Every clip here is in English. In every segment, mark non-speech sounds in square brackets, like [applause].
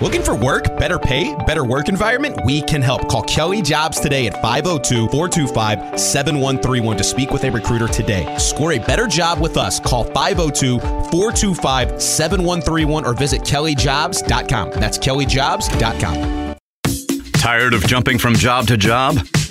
Looking for work, better pay, better work environment? We can help. Call Kelly Jobs today at 502 425 7131 to speak with a recruiter today. Score a better job with us. Call 502 425 7131 or visit kellyjobs.com. That's kellyjobs.com. Tired of jumping from job to job?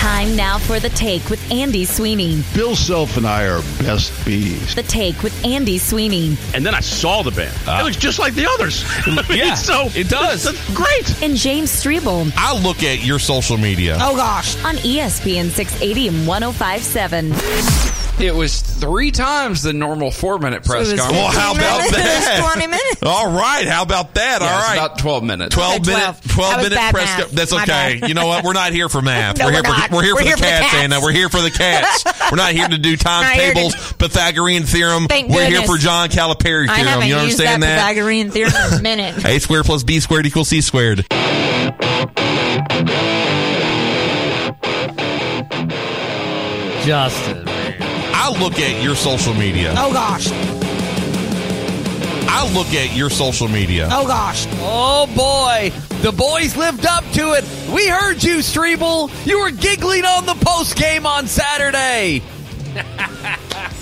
Time now for the take with Andy Sweeney. Bill Self and I are best bees. The take with Andy Sweeney. And then I saw the band. Ah. it looks just like the others. [laughs] Yeah, [laughs] so it does. That's great. And James Strebel I look at your social media. Oh gosh. on ESPN 680 and 1057. It was three times the normal four minute press It was conference. Well, how about [laughs] minutes. that? 20 minutes. All right, how about that? Yeah, All it's about 12 minutes. 12 Okay, minute 12. 12 That minute press math. co- that's okay you know what we're not here for math No, we're here we're for not. We're here We're for here the for the cats cats. Anna we're here for the cats. We're not here to do [laughs] times Not to- tables Pythagorean theorem. Thank we're here for John Calipari I theorem. haven't you used that understand that, Pythagorean theorem in a [laughs] minute. a squared plus b squared equals c squared. Justin. I look at your social media. Oh gosh. I look at your social media. Oh gosh. Oh boy, the boys lived up to it. We heard you, Strebel. You were giggling on the post game on Saturday. [laughs]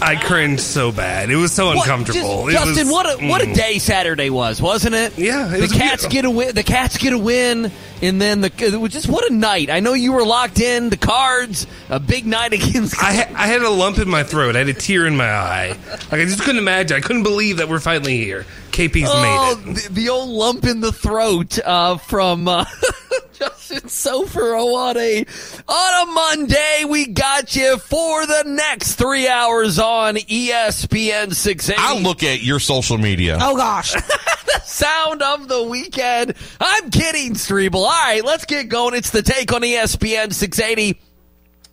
I cringed so bad. It was so What- uncomfortable. just- It Justin, was- what a what a mm. day Saturday was, wasn't it? Yeah, it the was cats beautiful. get a win. The cats get a win, and then the it was just what a night. I know you were locked in. The Cards, a big night [laughs] against. I, ha- I had a lump in my throat. I had a tear in my eye. Like I just couldn't imagine. I couldn't believe that we're finally here. KP's Oh, made it. the, the old lump in the throat uh, from uh, [laughs] Justin Sofer on a on a Monday. We got you for the next three hours on ESPN 680. I look at your social media Oh gosh. [laughs] the sound of the weekend. I'm kidding, Strebel. All right, let's get going. It's the take on ESPN 680.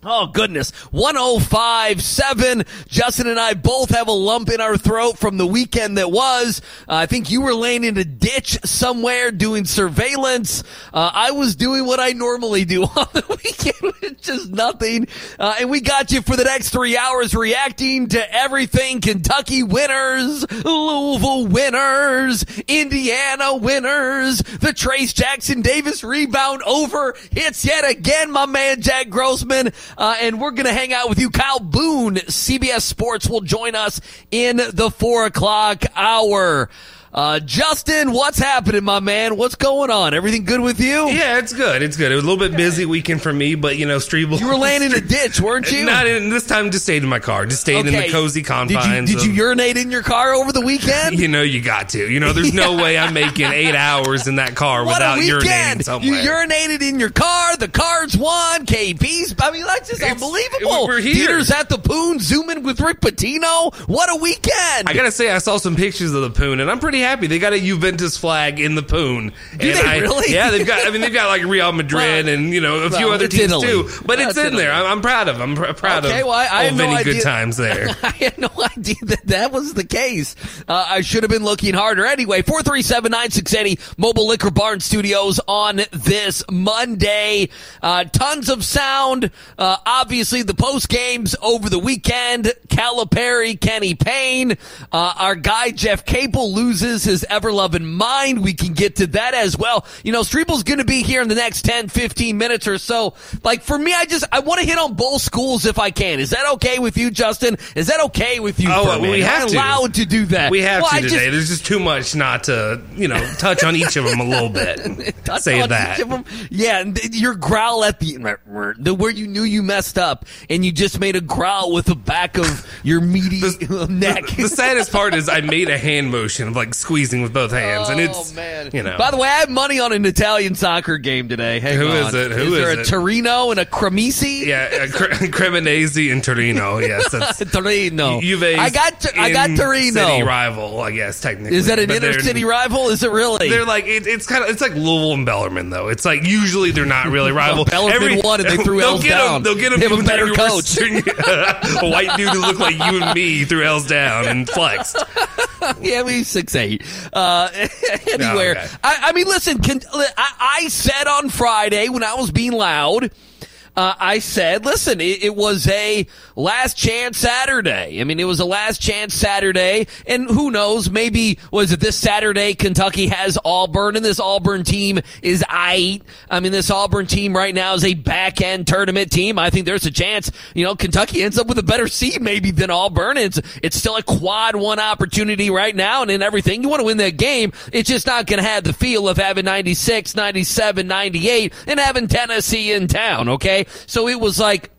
Oh goodness, 1057. Justin and I both have a lump in our throat from the weekend that was. Uh, I think you were laying in a ditch somewhere doing surveillance. Uh, I was doing what I normally do [laughs] on the weekend, which just nothing. Uh, and we got you for the next three hours reacting to everything Kentucky winners, Louisville winners, Indiana winners, the Trayce Jackson Davis rebound over hits yet again, my man Jack Grossman. Uh, and we're going to hang out with you. Kyle Boone, CBS Sports, will join us in the four o'clock hour. Uh, Justin, what's happening, my man? What's going on? Everything good with you? Yeah, it's good. It's good. It was a little bit busy weekend for me, but you know, Strebel. You were laying in a [laughs] ditch, weren't you? Not in this time. Just stayed in my car. Just stayed in the cozy Did you, confines. did you urinate in your car over the weekend? [laughs] You know, you got to. You know, there's no [laughs] way I'm making eight hours in that car What without urinating somewhere. You urinated in your car. The cards won. KP's. I mean, that's just It's- unbelievable. we're here. Theaters at the Poon, zooming with Rick Pitino. What a weekend! I gotta say, I saw some pictures of the Poon, and I'm pretty happy. They got a Juventus flag in the Poon. Do and they I, really? Yeah, they've got. I mean, they've got like Real Madrid Well, and you know a few well, other teams Italy. too. But it's in Italy. there. I'm, I'm proud of. I'm pr- proud Okay, of. well, I- I had of no idea- good times there. [laughs] I had no idea that that was the case. Uh, I should have been looking harder. Anyway, 437-9680, Mobile Liquor Barn Studios on this Monday. Uh, tons of sound. Uh, obviously, the post games over the weekend. Calipari, Kenny Payne. Uh, our guy, Jeff Capel, loses his ever-loving mind. We can get to that as well. You know, Strebel's going to be here in the next 10, 15 minutes or so. Like, for me, I just, I want to hit on both schools if I can. Is that okay with you, Justin? Is that okay with you? Oh, well, we have to. allowed to do that. We have Well, to I today. just- There's just too much not to, you know, touch on each of them a little bit. [laughs] Say that. each of 'em. Yeah, your growl at the, the where you knew you messed up, and you just made a growl with the back of your meaty [laughs] neck. The saddest part is I made a hand motion of like squeezing with both hands, and Oh, it's man. you know. By the way, I have money on an Italian soccer game today. Hang Who on. is it? Who there is a it? Torino and a Cremisi? yeah, uh, Cre- [laughs] Cremonese and Torino. Yes, [laughs] that's Torino. Juve's I got I got Torino. City rival, I guess technically. Is that an But inner they're- city rival? Is it really? They're like it, it's kind of it's like Louisville and Bellarmine though. It's like usually they're not really [laughs] rival. Bellarmine won and they threw they'll L's get 'em- down. they'll get them. They have a better coach. a white dude who looked like you and me threw L's down and flexed. yeah, we six eight. Uh, [laughs] anywhere. Oh, okay. I, I mean, listen. Can, I, I said on Friday when I was being loud. Uh, I said, listen, it, it was a last chance Saturday. I mean, it was a last chance Saturday, and who knows? Maybe was it this Saturday? Kentucky has Auburn, and this Auburn team is I. I mean, this Auburn team right now is a back end tournament team. I think there's a chance, you know, Kentucky ends up with a better seed maybe than Auburn. It's it's still a quad one opportunity right now, and in everything you want to win that game. It's just not going to have the feel of having 96, 97, 98, and having Tennessee in town. Okay, so it was like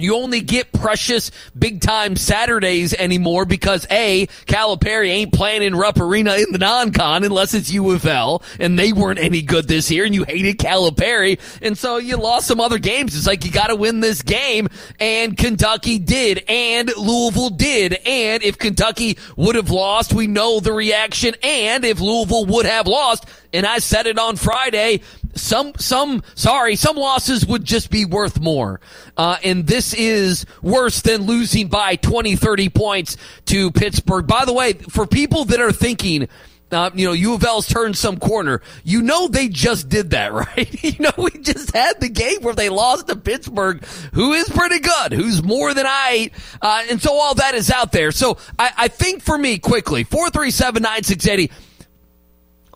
you only get precious big time Saturdays anymore because A, Calipari ain't playing in Rupp Arena in the non-con unless it's U of L and they weren't any good this year and you hated Calipari and so you lost some other games. It's like you gotta win this game and Kentucky did and Louisville did and if Kentucky would have lost, we know the reaction and if Louisville would have lost, and I said it on Friday, some some sorry some losses would just be worth more uh, and this is worse than losing by 20 30 points to pittsburgh by the way for people that are thinking uh, you know, U of L's turned some corner. You know they just did that, [laughs] right? you know, we just had the game where they lost to Pittsburgh, who is pretty good, who's more than I. Uh, and so all that is out there. So I, I think for me, quickly, 437-9680,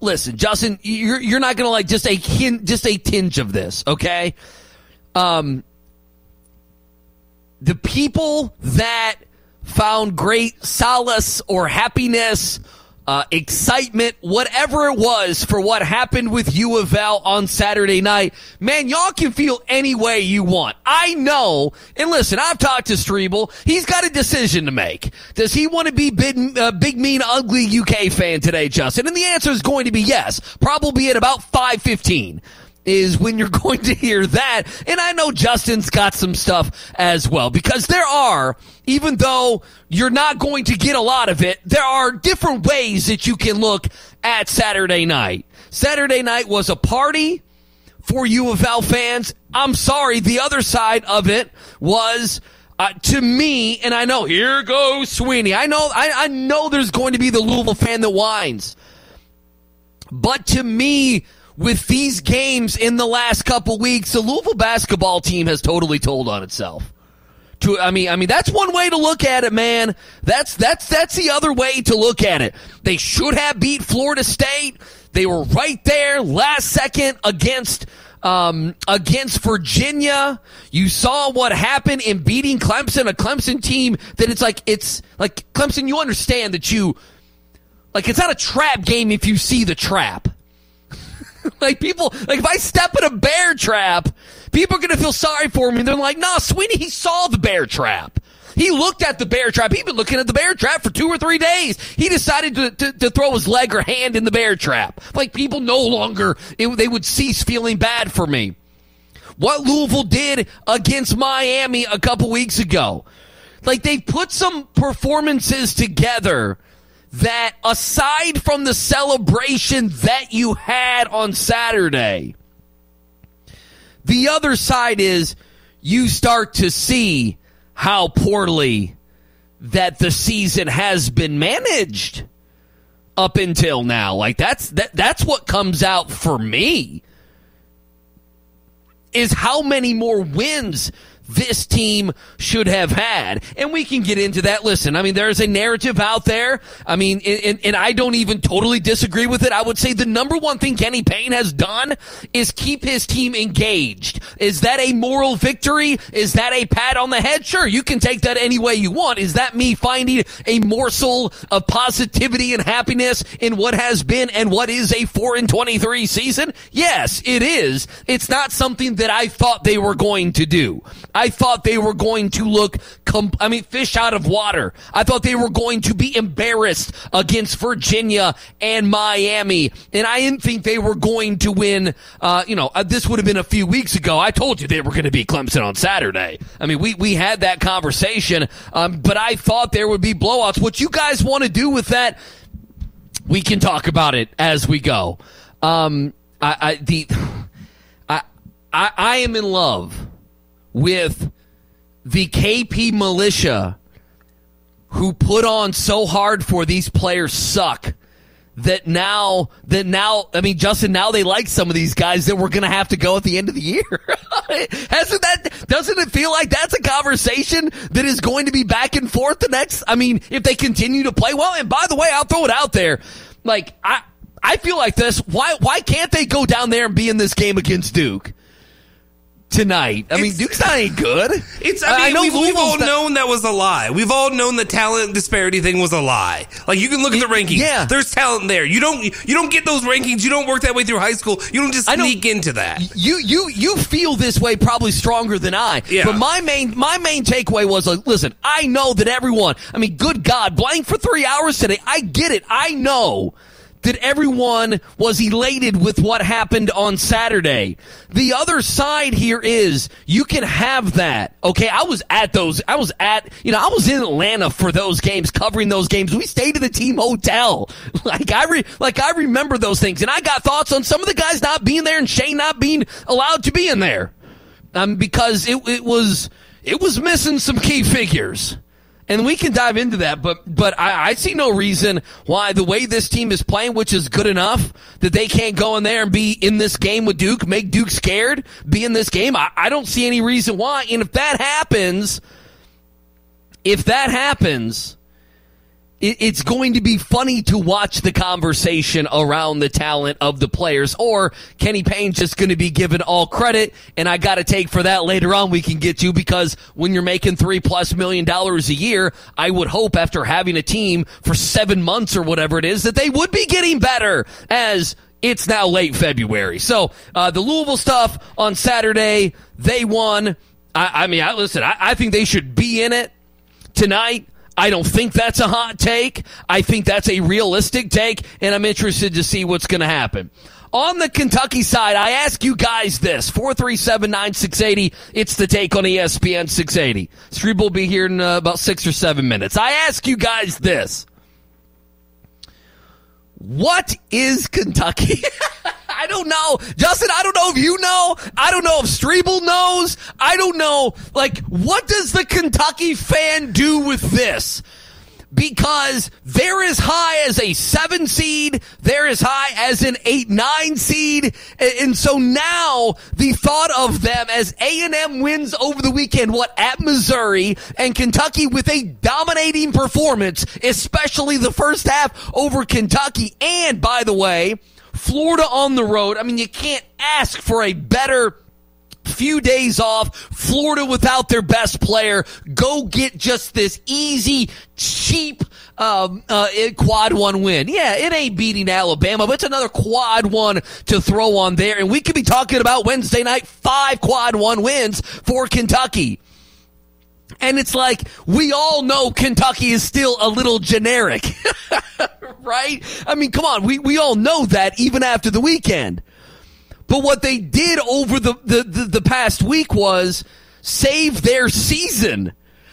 listen, Justin, you're you're not gonna like just a hint, just a tinge of this, okay? Um, the people that found great solace or happiness, uh, excitement, whatever it was for what happened with U of L on Saturday night, man, y'all can feel any way you want. I know, and listen, I've talked to Strebel. He's got a decision to make. Does he want to be big, uh, big, mean, ugly UK fan today, Justin? And the answer is going to be yes, probably at about 515 is when you're [laughs] going to hear that. And I know Justin's got some stuff as well because there are, even though you're not going to get a lot of it, there are different ways that you can look at Saturday night. Saturday night was a party for U of L fans. I'm sorry, the other side of it was uh, to me, and I know here goes Sweeney. I know, I, I know there's going to be the Louisville fan that whines, but to me, with these games in the last couple weeks, the Louisville basketball team has totally told on itself. To, I mean, I mean, that's one way to look at it, man. That's, that's, that's the other way to look at it. They should have beat Florida State. They were right there last second against, um, against Virginia. You saw what happened in beating Clemson, a Clemson team that it's like, it's like Clemson, you understand that you, like, it's not a trap game if you see the trap. [laughs] like people, like if I step in a bear trap, people are gonna feel sorry for me. They're like, "Nah, Sweeney, he saw the bear trap. He looked at the bear trap. He'd been looking at the bear trap for two or three days. He decided to, to, to throw his leg or hand in the bear trap. Like people no longer, it, they would cease feeling bad for me. What Louisville did against Miami a couple weeks ago, like they put some performances together that aside from the celebration that you had on Saturday, the other side is you start to see how poorly that the season has been managed up until now. Like that's that that's what comes out for me is how many more wins this team should have had. And we can get into that. Listen, I mean, there's a narrative out there. I mean, and, and, I don't even totally disagree with it. I would say the number one thing Kenny Payne has done is keep his team engaged. Is that a moral victory? Is that a pat on the head? Sure, you can take that any way you want. Is that me finding a morsel of positivity and happiness in what has been and what is a 4 and 23 season? Yes, it is. It's not something that I thought they were going to do. I thought they were going to look, I mean, fish out of water. I thought they were going to be embarrassed against Virginia and Miami. And I didn't think they were going to win, uh, you know, uh, this would have been a few weeks ago. I told you they were going to beat Clemson on Saturday. I mean, we, we had that conversation, um, but I thought there would be blowouts. What you guys want to do with that, we can talk about it as we go. Um, I, I the [sighs] I, I I am in love with the KP militia who put on so hard for these players suck that now that now I mean Justin now they like some of these guys that we're going to have to go at the end of the year. [laughs] Hasn't that doesn't it feel like that's a conversation that is going to be back and forth the next I mean if they continue to play well and by the way I'll throw it out there like I I feel like this why why can't they go down there and be in this game against Duke? Tonight, I mean, It's- Duke's not any good. It's. I mean, know we've, we've all not- known that was a lie. We've all known the talent disparity thing was a lie. Like you can look at the rankings. yeah. there's talent there. You don't. You don't get those rankings. You don't work that way through high school. You don't just I don't- sneak into that. you you you feel this way probably stronger than I. Yeah. But my main my main takeaway was like, listen, I know that everyone. I mean, good God, blank for three hours today. I get it. I know. That everyone was elated with what happened on Saturday. The other side here is you can have that. Okay. I was at those, I was at, you know, I was in Atlanta for those games, covering those games. We stayed at the team hotel. [laughs] Like I re, like I remember those things and I got thoughts on some of the guys not being there and Shane not being allowed to be in there. Um, because it, it was, it was missing some key figures. And we can dive into that, but but I, I see no reason why the way this team is playing, which is good enough, that they can't go in there and be in this game with Duke, make Duke scared, be in this game. I, I don't see any reason why. And if that happens, if that happens, it's going to be funny to watch the conversation around the talent of the players, or Kenny Payne just going to be given all credit, and I got to take for that later on. We can get to because when you're making three plus million dollars a year, I would hope after having a team for seven months or whatever it is that they would be getting better as it's now late February. So uh, the Louisville stuff on Saturday, they won. I, I mean, I, listen, I, I think they should be in it tonight. I don't think that's a hot take. I think that's a realistic take, and I'm interested to see what's going to happen. On the Kentucky side, I ask you guys this 437 9680. It's the take on ESPN 680. Street will be here in uh, about six or seven minutes. I ask you guys this What is Kentucky? [laughs] I don't know. Justin, I don't know if you know. I don't know if Strebel knows. I don't know. Like, what does the Kentucky fan do with this? Because they're as high as a seven seed, they're as high as an eight, nine seed. And, so now the thought of them as A&M wins over the weekend, what, at Missouri and Kentucky with a dominating performance, especially the first half over Kentucky. And by the way, Florida on the road. I mean, you can't ask for a better few days off. Florida without their best player. Go get just this easy, cheap um, uh, quad one win. Yeah, it ain't beating Alabama, but it's another quad one to throw on there. And we could be talking about Wednesday night five quad one wins for Kentucky. And it's like, we all know Kentucky is still a little generic. [laughs] right? I mean, come on. We, we all know that even after the weekend. But what they did over the, the, the, the past week was save their season.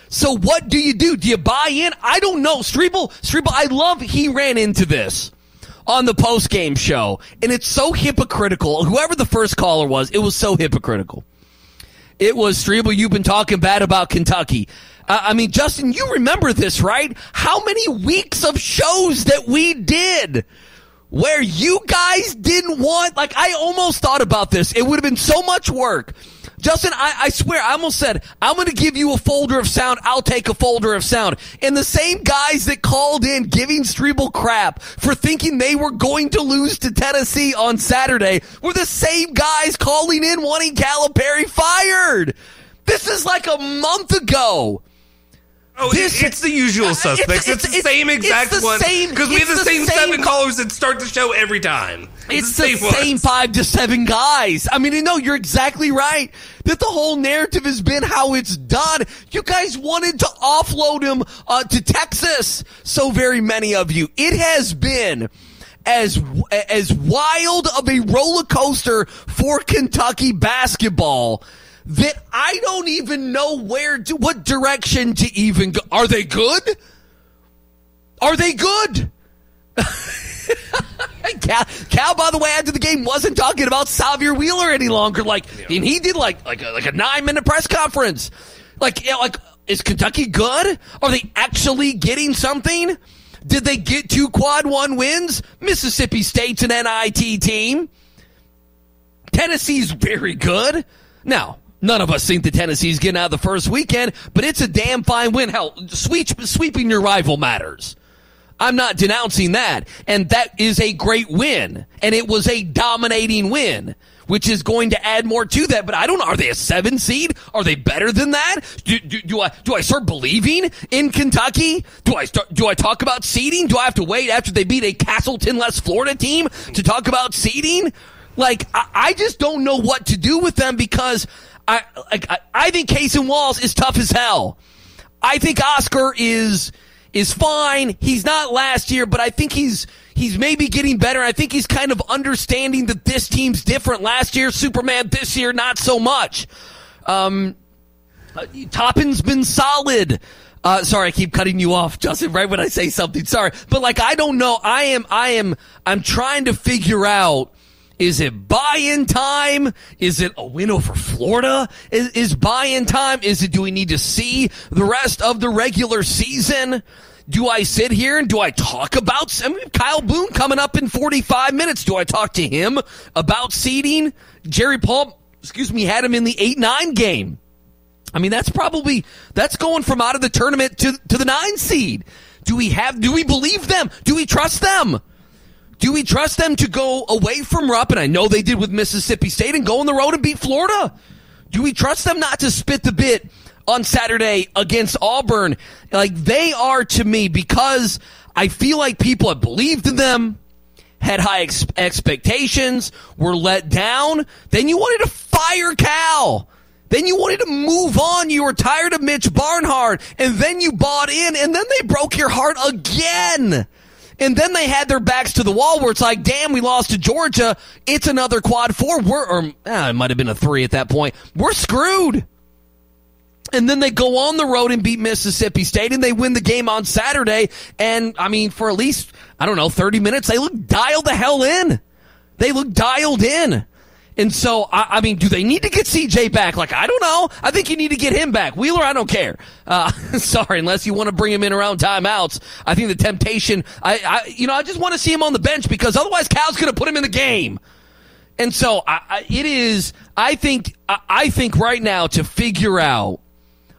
So what do you do? Do you buy in? I don't know. Strebel, Strebel, I love he ran into this on the post game show. And it's so hypocritical. Whoever the first caller was, it was so hypocritical. It was Strebel, you've been talking bad about Kentucky. Uh, I mean, Justin, you remember this, right? How many weeks of shows that we did where you guys didn't want, like, I almost thought about this. It would have been so much work. Justin, I, I swear, I almost said, I'm going to give you a folder of sound. I'll take a folder of sound. And the same guys that called in giving Strebel crap for thinking they were going to lose to Tennessee on Saturday were the same guys calling in wanting Calipari fired. This is like a month ago. Oh, This- it's the usual suspects. It's, the same it's exact the one. same- Because we have the, same, seven callers that start the show every time. It's the same same five to seven guys. I mean, no, you're exactly right. That the whole narrative has been how it's done. You guys wanted to offload him uh, to Texas. So very many of you. It has been as as wild of a roller coaster for Kentucky basketball that I don't even know where to, what direction to even go. Are they good? Are they good? [laughs] Cal, Cal, by the way, after the game, wasn't talking about Sahvir Wheeler any longer. Like, and he did like like a, like a nine minute press conference. Like, you know, like is Kentucky good? Are they actually getting something? Did they get two quad one wins? Mississippi State's an NIT team. Tennessee's very good. Now, none of us think that Tennessee's getting out of the first weekend, but it's a damn fine win. Hell, sweep, sweeping your rival matters. I'm not denouncing that. And that is a great win. And it was a dominating win, which is going to add more to that. But I don't know. Are they a seven seed? Are they better than that? Do, do, do I, do I start believing in Kentucky? Do I start, do I talk about seeding? Do I have to wait after they beat a Castleton less Florida team to talk about seeding? Like, I, I just don't know what to do with them because I, I, I think Cason Wallace is tough as hell. I think Oscar is is fine. He's not last year, but I think he's he's maybe getting better. I think he's kind of understanding that this team's different. Last year, Superman. This year, not so much. Um, uh, Toppin's been solid. Uh, sorry, I keep cutting you off, Justin. Right when I say something, sorry, but like I don't know. I am, I am, I'm trying to figure out. Is it buy-in time? Is it a win over Florida? Is, is buy-in time? Is it do we need to see the rest of the regular season? Do I sit here and do I talk about I mean, Kyle Boone coming up in 45 minutes? Do I talk to him about seeding? Jerry Palm, excuse me, had him in the 8-9 game. I mean, that's probably that's going from out of the tournament to to the 9 seed. Do we have do we believe them? Do we trust them? Do we trust them to go away from Rupp? And I know they did with Mississippi State and go on the road and beat Florida. Do we trust them not to spit the bit on Saturday against Auburn? Like they are to me because I feel like people have believed in them, had high ex- expectations, were let down. Then you wanted to fire Cal. Then you wanted to move on. You were tired of Mitch Barnhart. And then you bought in, and then they broke your heart again. And then they had their backs to the wall where it's like, damn, we lost to Georgia. It's another quad four. We're, or ah, it might have been a three at that point. We're screwed. And then they go on the road and beat Mississippi State and they win the game on Saturday. And I mean, for at least, I don't know, 30 minutes, they look dialed the hell in. They look dialed in. And so, I, I mean, do they need to get CJ back? Like, I don't know. I think you need to get him back. Wheeler, I don't care. Uh, [laughs] sorry, unless you want to bring him in around timeouts. I think the temptation, I, I you know, I just want to see him on the bench because otherwise Cal's going to put him in the game. And so, I, it is, I think, I think right now to figure out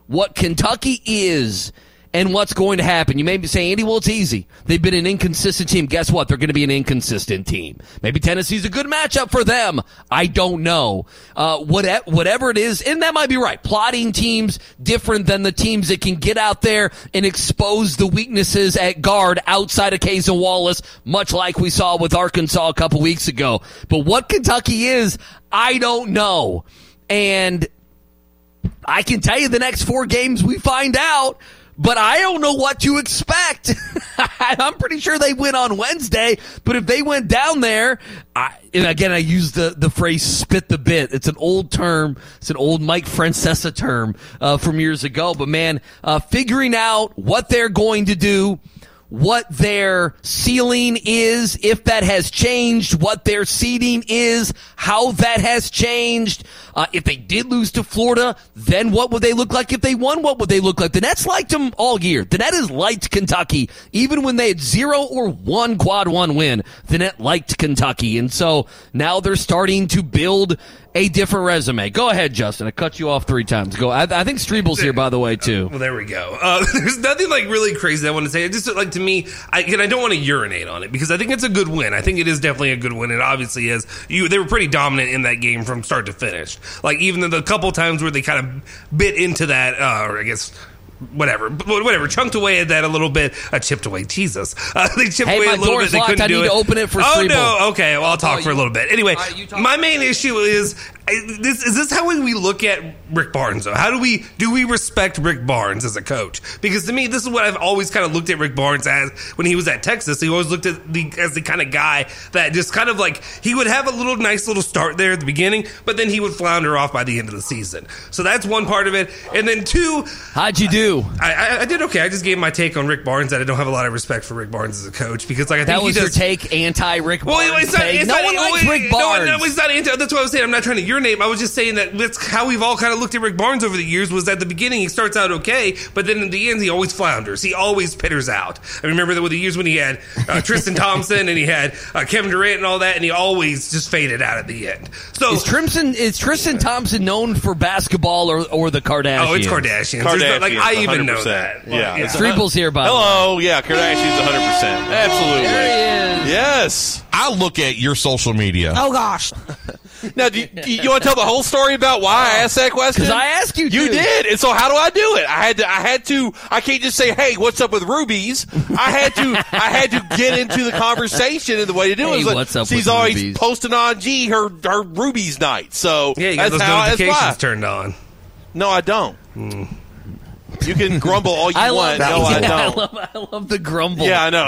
what Kentucky is and what's going to happen. You may be saying, Andy, well, it's easy. They've been an inconsistent team. Guess what? They're going to be an inconsistent team. Maybe Tennessee's a good matchup for them. I don't know. Uh, whatever, whatever it is, and that might be right. Plotting teams different than the teams that can get out there and expose the weaknesses at guard outside of Cason Wallace, much like we saw with Arkansas a couple weeks ago. But what Kentucky is, I don't know. And I can tell you the next four games we find out, but I don't know what to expect. [laughs] I'm pretty sure they win on Wednesday, but if they went down there, I, and again, I use the, the phrase spit the bit. It's an old term. It's an old Mike Francesa term, uh, from years ago. But man, uh, figuring out what they're going to do, what their ceiling is, if that has changed, what their seating is, how that has changed. Uh, if they did lose to Florida, then what would they look like? If they won, what would they look like? The Nets liked them all year. The Net has liked Kentucky, even when they had zero or one quad one win. The Net liked Kentucky, and so now they're starting to build a different resume. Go ahead, Justin. I cut you off three times. Go. I, I think Strebel's here, by the way, too. Well, there we go. Uh, [laughs] there's nothing like really crazy I want to say. It just like to me, I, and I don't want to urinate on it because I think it's a good win. I think it is definitely a good win. It obviously is. You they were pretty dominant in that game from start to finish. Like even the couple times where they kind of bit into that, uh, or I guess whatever, whatever, chunked away at that a little bit, uh, chipped away. Jesus, [laughs] uh, they chipped Hey, away a little bit. They locked. couldn't I do need it. to open it for Oh no, okay, well I'll talk Oh, for a little bit. Anyway, right, my main issue is I- this: is this how we look at Rick Barnes? Though, how do we do we respect Rick Barnes as a coach? Because to me, this is what I've always kind of looked at Rick Barnes as when he was at Texas. He always looked at the as the kind of guy that just kind of like he would have a little nice little start there at the beginning, but then he would flounder off by the end of the season. So that's one part of it, and then two, How'd you do? I, I, I did okay. I just gave my take on Rick Barnes that I don't have a lot of respect for Rick Barnes as a coach because like I think That he was your take, anti Rick well, Barnes. it's not, it's no not, one likes Rick no, Barnes. No, it's not anti. That's what I was saying. I'm not trying to urinate. I was just saying that that's how we've all kind of looked at Rick Barnes over the years. Was at the beginning he starts out okay, but then in the end he always flounders. He always pitters out. I remember that with the years when he had uh, Tristan Thompson and he had uh, Kevin Durant and all that, and he always just faded out at the end. So is Trimson is Tristan Thompson known for basketball or, or the Kardashians? oh, it's Kardashians. There's no- like I even know 100%. that. Yeah. yeah. Strebel's here, by the way. Hello. Yeah, Kardashians 100%. Absolutely. There he is. Yes. I look at your social media. Oh gosh, [laughs] Now, do you, do you want to tell the whole story about why I asked that question? because I asked you. You to. did, and so how do I do it? I had to. I had to. I can't just say, "Hey, what's up with rubies?" I had to. I had to get into the conversation, and the way to do it Hey, is like, what's up she's always rubies? posting on G her her rubies night. So Yeah, you got that's those how. Notifications turned on. No, I don't. Hmm. You can grumble all you I want. love. No, I yeah, [laughs] I don't. love, I love the grumble. Yeah, I know.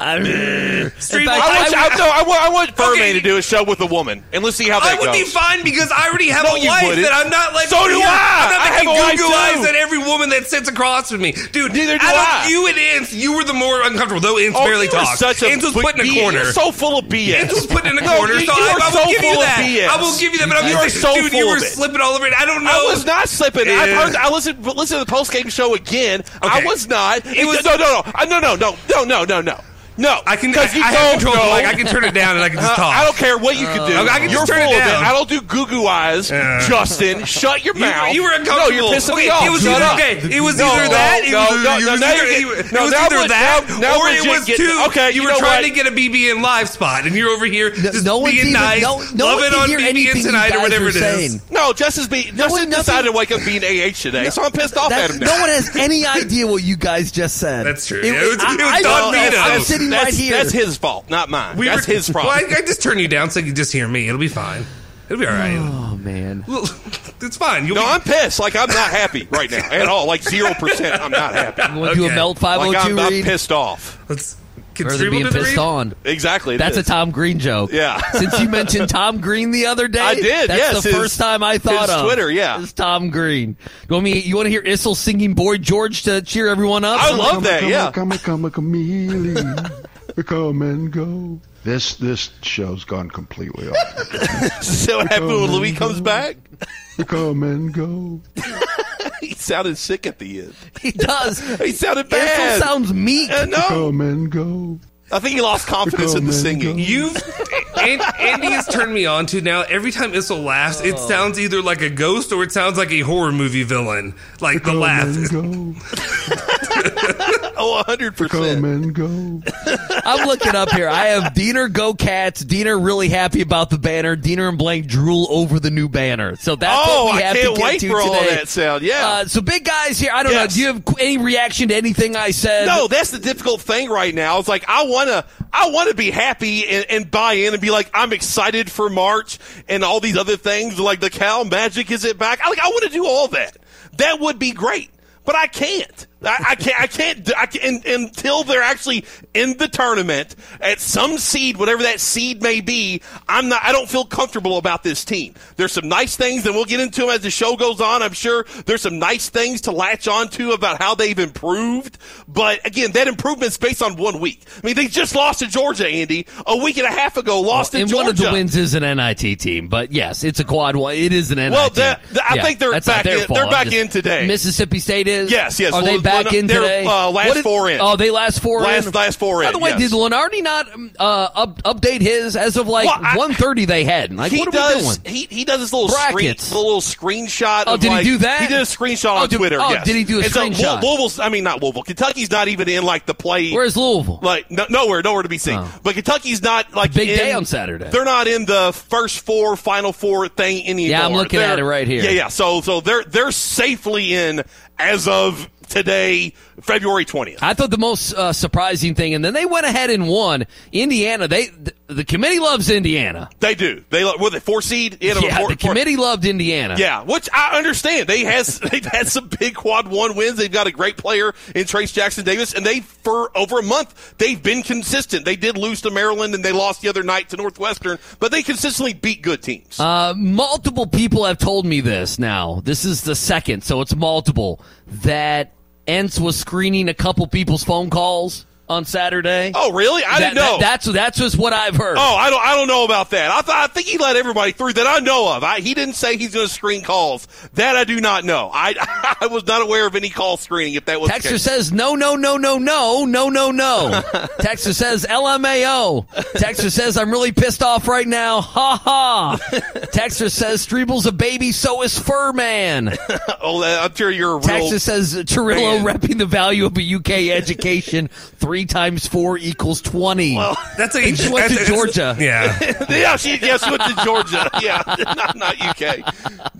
I, in fact, I want, I- I, no, I want, I want Furman Okay. to do a show with a woman, and let's see how that I would goes. be fine because I already have No, a wife wouldn't. that I'm not like. So do yeah, I. I'm not have making a wife goo too. eyes at every woman that sits across from me, dude. Neither do I. You and Ince, you were the more uncomfortable. Though Ince Oh, barely talks. Such a Ince was put in a corner. So full of BS. Ince was put in a corner. so I, I will give you that. I will give you that. But I'm You just so dude, you were slipping all over it. I don't know. I was not slipping. I've heard. I listened. Listen to the post game show again. I was not. It was- no, no, no, no, no, no, no, no, no, no. No, I can. I, because you I don't have control of the know. mic. I can turn it down and I can just [laughs] Uh, talk. I don't care what you can do. Okay, I can You're just turn it full of down. I don't do goo goo eyes. Yeah. Justin, shut your [laughs] mouth. you were No, uncomfortable. you're pissing okay, me off. It was Shut either, up. okay. It was No, either no, that. It no, was, no, it no, was now either, you're it no, now either that, now- now or we're it just was getting- two. okay, you you were know trying what? to get a BBN live spot, and you're over here just no one's being even- nice, no- no loving on hear BBN tonight or whatever it is. No, Justin's be, Justin one- decided to wake up being AH today, so I'm pissed off at him no one has any idea what you guys just said. That's true. It, was- I, it was I- Don I'm- Vito. I'm sitting that's, right here. That's his fault, not mine. We that's were- his problem. Well, I, I just turn you down so you can just hear me. It'll be fine. It'll be all right. oh man. [laughs] It's fine. You'll no, be, I'm pissed. Like I'm not happy right now at all. Like zero percent. I'm not happy. You want to do a Okay. Melt Like 502 I'm, I'm oh pissed off. Let's. Can Or they're being pissed read? on. Exactly. it That's a. Tom Green joke. Yeah. Since you mentioned Tom Green the other day, I did, That's yes, the his- first time I thought his of Twitter, yeah. Is Tom Green. You want me? You want to hear Issel singing "Boy George" to cheer everyone up? I love that. come, Yeah. Come, come, come, chameleon. come and go. This this show's gone completely off. [laughs] So what happened when Louis comes back? come and go. [laughs] He sounded sick at the end. He does. [laughs] He sounded Issel bad. sounds meek. Uh, no, Come and go. I think he lost confidence in the Come and singing. You've and, Andy has turned me on to now. Every time Issel laughs, it sounds either like a ghost or it sounds like a horror movie villain. Like the Come laugh. And [laughs] go. Oh, hundred Come percent. and go. I'm looking up here. I have Deener go Cats. Deener really happy about the banner. Deener and Blank drool over the new banner. So that's Oh, what we I have can't to get wait to for all today. that sound. Yeah. Uh, so big guys here. I don't Yes. know. Do you have any reaction to anything I said? No, that's the difficult thing right now. It's like I want to, I want to be happy and, and buy in and be like, I'm excited for March and all these other things. Like the Cal Magic is it back? I like, I want to do all that. That would be great, but I can't. I, I can't. I can't. I can, until they're actually in the tournament at some seed, whatever that seed may be. I'm not. I don't feel comfortable about this team. There's some nice things, and we'll get into them as the show goes on. I'm sure there's some nice things to latch onto about how they've improved. But again, that improvement's based on one week. I mean, they just lost to Georgia, Andy, a week and a half ago. Lost to and Georgia. one of the wins is an NIT team, but yes, it's a quad one. It is an NIT. Well, that- team. that- I Yeah, think they're back in- they're back just- in today. Mississippi State is. Yes, yes. Are Well, they back well, in today? uh, last did- four in. Oh, they last four Last- in. last four in. By the way, yes. did Lunardi not uh, up, update his as of like Well, I- 1.30 They had. Like, he what are does. He he does this little screen, Brackets. the little screenshot. Oh, of did he do that? He did a screenshot Oh, on did- Twitter. oh, yes. did he do a And so screenshot? Louis- Louisville's. I mean, not Louisville. Kentucky's not even in like the play. Where's Louisville? Like no, nowhere, nowhere to be seen. Oh. But Kentucky's not like Big in- day on Saturday. They're not in the first four, final four thing anymore. Yeah, I'm looking They're- at it right here. Yeah, yeah. So so they're they're safely in as of today, February 20th. I thought the most uh, surprising thing, and then they went ahead and won. Indiana, they the, the committee loves Indiana. They do. They lo- were the four seed. Know, Yeah, four- the four- committee loved Indiana. Yeah, which I understand. They has [laughs] they've had some big quad one wins. They've got a great player in Trayce Jackson Davis, and they for over a month they've been consistent. They did lose to Maryland and they lost the other night to Northwestern, but they consistently beat good teams. Uh, multiple people have told me this now. This is the second, so it's multiple. That Entz was screening a couple people's phone calls on Saturday. oh, really? I That- didn't know. that- that's that's just what I've heard. Oh, I don't. I don't know about that. I, th- I think he let everybody through that I know of. I, he didn't say he's going to screen calls. That I do not know. I [laughs] I was not aware of any call screening. If that was Texter says no, no, no, no, no, no, no, no. [laughs] Texter says LMAO. Texter says I'm really pissed off right now. Ha ha. [laughs] Texter says Strebel's a baby, so is Furman. oh, I'm sure you're. Texas says Chirillo man. repping the value of a UK education. Three times four equals twenty. Well, That's a [laughs] He [laughs] went to Georgia. Yeah. yeah, she yes [laughs] went to Georgia. Yeah, not, not UK.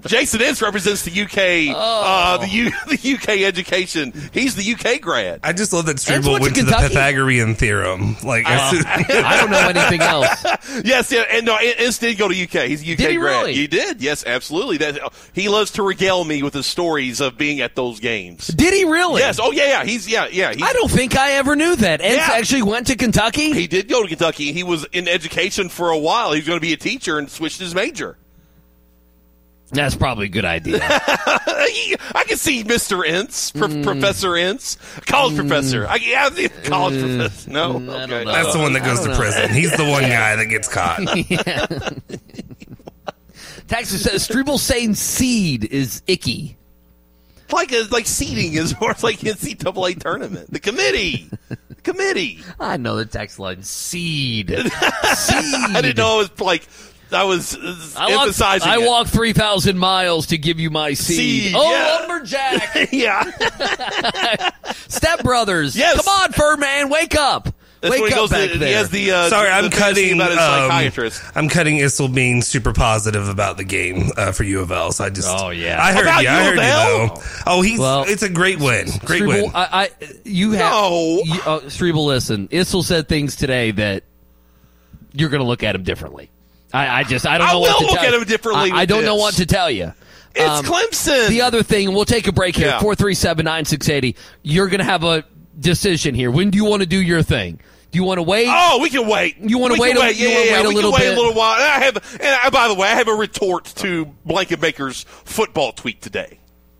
Jason Ince represents the UK, uh, the, U, the UK education. He's the UK grad. I just love that Ents Strebel went to went to the Pythagorean theorem. Like, I don't know anything else. yes, yeah, and no, Ince did go to UK. He's a UK Did he grad. really? He did. Yes, absolutely. That he loves to regale me with his stories of being at those games. Did he really? Yes. Oh yeah, yeah. He's yeah, yeah. He's, I don't think I ever knew that. Ents Yeah. actually went to Kentucky. He did go to Kentucky. He was in education for a while. He was going to be a teacher and switched his major. That's probably a good idea. [laughs] I can see Mr. Ince, Pro- Mm. Professor Ince, college professor. I, yeah, the college professor. No, Mm, okay. that's the one that goes to prison. He's the one guy that gets caught. [laughs] [laughs] Texas says Strebel saying seed is icky. Like a, like seating is more like NCAA tournament. The committee, the committee. I know the text line seed. [laughs] seed. I didn't know it was like I was uh, I walked. I walked 3,000 miles to give you my seed. Seed, oh, yeah. lumberjack. [laughs] yeah, [laughs] Step Brothers. Yes. Come on, Furman. Wake up. That's Wake when he up goes. back To, there. he has the. Uh, Sorry, the I'm cutting. about his um, psychiatrist. I'm cutting Issel being super positive about the game uh, for U of L. So I just. Oh, yeah. I heard About you. I U heard of you L? though. Oh, he's. Well, it's a great win. Great Strebel, win. I, I, you have. No. You, uh, Strebel, listen. Issel said things today that you're going to look at him differently. I, I just, I don't I know what will to look tell at you. him differently I, I don't know what to tell you. It's Um, Clemson. The other thing, we'll take a break here. Yeah. Four three seven nine six eighty. You're going to have a decision here. When do you want to do your thing? Do you want to wait? Oh, we can wait. You wanna We wait a- wait. you Yeah, yeah, wait a we little can wait bit? a little while. And I have, and I, by the way, I have a retort to Blankenbaker's football tweet today.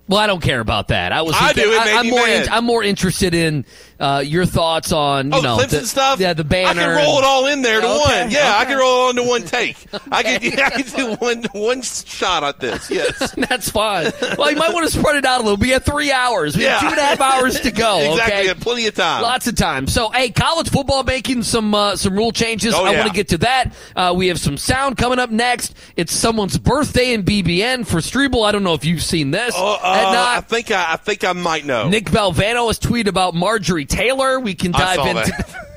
Well, I don't care about that. I was. I do. I'm me more. mad. I'm more interested in uh, your thoughts on you Oh, know the Clemson the, stuff. Yeah, the banner. I can roll it all in there to Okay, one. Yeah, I can roll it on to one take. I can. [laughs] Yeah, I can do one one shot at this. Yes. [laughs] That's fine. Well, you might want to spread it out a little. We have three hours. We Yeah. have two and a half hours to go. [laughs] exactly. Okay. Plenty of time. Lots of time. So, hey, college football making some uh, some rule changes. Oh, I yeah. want to get to that. Uh, we have some sound coming up next. It's someone's birthday in BBN for Strebel. I don't know if you've seen this. Uh, uh. I think I, I think I might know. Nick Valvano has tweeted about Marjorie Taylor. We can I dive saw into. that. [laughs]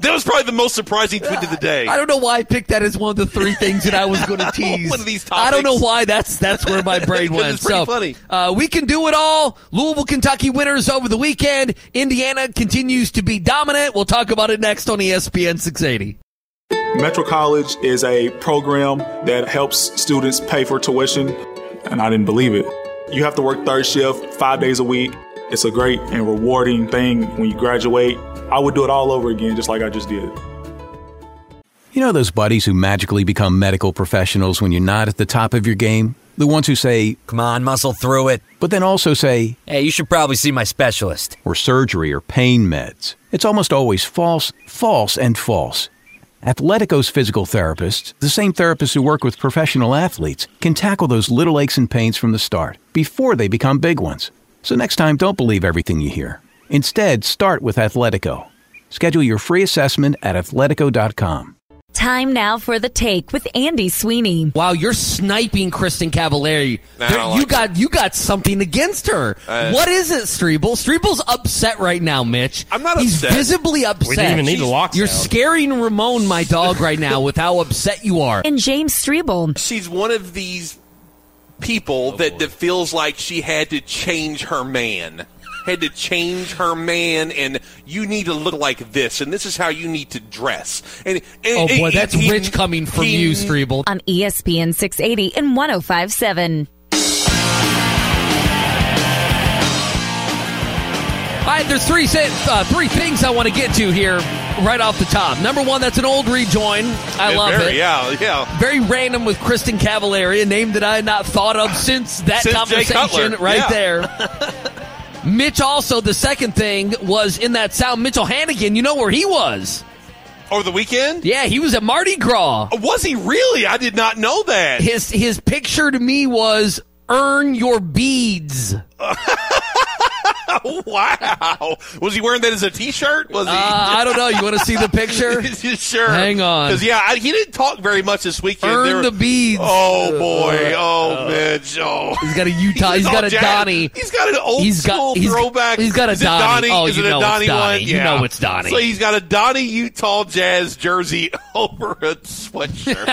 That was probably the most surprising tweet of the day. I don't know why I picked that as one of the three things that I was going to tease. One of these topics. I don't know why that's that's where my brain [laughs] went. it's pretty so funny. Uh, we can do it all. Louisville, Kentucky winners over the weekend. Indiana continues to be dominant. We'll talk about it next on ESPN 680. Metro College is a program that helps students pay for tuition, and I didn't believe it. You have to work third shift five days a week. It's a great and rewarding thing when you graduate. I would do it all over again, just like I just did. You know those buddies who magically become medical professionals when you're not at the top of your game? The ones who say, Come on, muscle through it. but then also say, Hey, you should probably see my specialist. or surgery or pain meds. It's almost always false, false, and false. Athletico's physical therapists, the same therapists who work with professional athletes, can tackle those little aches and pains from the start, before they become big ones. So next time, don't believe everything you hear. Instead, start with Athletico. Schedule your free assessment at athletico.com. Time now for the take with Andy Sweeney. Wow, you're sniping Kristin Cavallari. Nah, There- don't you like got you got something against her. Uh, what is it, Strebel? Strebel's upset right now, Mitch. I'm not He's upset. visibly upset. We didn't even need a She's- lockdown. You're scaring Ramon, my dog, right now with how upset you are. And James Strebel. She's one of these people that, that feels like she had to change her man. Had to change her man, and you need to look like this, and this is how you need to dress. And, and Oh boy, and that's he- rich coming from he- you, Strebel. On ESPN 680 and 1057. All right, there's three uh, three things I want to get to here right off the top. Number one, that's an old rejoin. I Yeah, love very, it. Yeah, yeah. Very random with Kristin Cavallari, a name that I had not thought of since that Since conversation right yeah. there. [laughs] Mitch also, the second thing was in that sound, Mitchell Hannigan, you know where he was? Over the weekend? Yeah, he was at Mardi Gras. Uh, was he really? I did not know that. His his picture to me was earn your beads. [laughs] [laughs] wow. Was he wearing that as a T-shirt? Was he? Uh, I don't know. You want to see the picture? [laughs] sure. Hang on. Because yeah, I, he didn't talk very much this weekend. Earn were- the beads. Oh boy. Oh Mitch. Oh. He's got a Utah. He's all [laughs] got a jazzed. Donnie. He's got an old He's got- school he's- throwback. he's got a it Donnie. Oh, Is you it a know it's Donnie Donnie. one? You Yeah. know it's Donnie. So he's got a Donnie Utah Jazz jersey over a sweatshirt.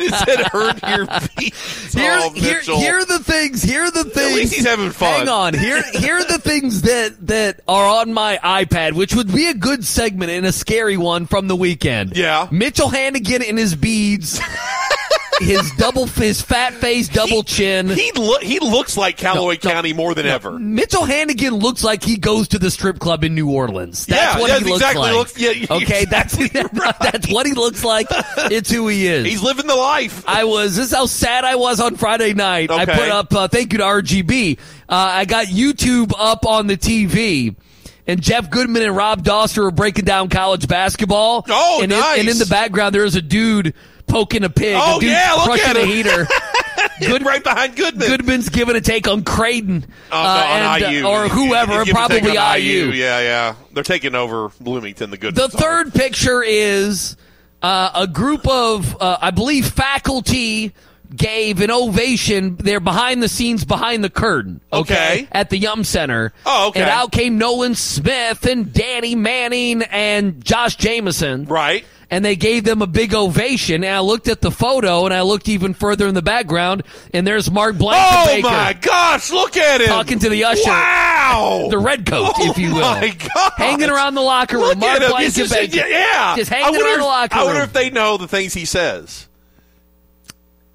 he said, "Earn your beats." Here, oh, here, here are the things. Here are the things. least he's having fun. Hang on. Here, here are the things that that are on my iPad, which would be a good segment and a scary one from the weekend. Yeah. Mitchell Hannigan and his beads. [laughs] his double, his fat face, double chin. He lo- he looks like Callaway County more than ever. Mitchell Hannigan looks like he goes to the strip club in New Orleans. That's Yeah, what that's he looks exactly like. looks- yeah, okay, that's [laughs] [laughs] that's what he looks like. It's who he is. He's living the life. I was. This is how sad I was on Friday night. I put up. Uh, thank you to RGB. Uh, I got YouTube up on the TV. And Jeff Goodman and Rob Dauster are breaking down college basketball. Oh, and in- nice. and in the background, there is a dude poking a pig. Oh, a dude yeah, look crushing at a him. heater. [laughs] Good right behind Goodman. Goodman's giving a take on Creighton Oh, no, uh, on and, uh, IU. or whoever, probably on IU. Yeah, yeah. They're taking over Bloomington, the good The third picture is uh, a group of, uh, I believe, faculty gave an ovation. They're behind the scenes, behind the curtain. Okay. At the Yum Center. Oh, okay. And out came Nolan Smith and Danny Manning and Josh Jameson. Right. And they gave them a big ovation. And I looked at the photo and I looked even further in the background, and there's Mark Blankenbaker. Oh my gosh, look at him. Talking to the usher. Wow. [laughs] The red coat, Oh if you will. Oh my gosh. Hanging around the locker room. Look Mark. It's just- yeah. Just I hanging wonder around the locker room. I wonder if they know the things he says.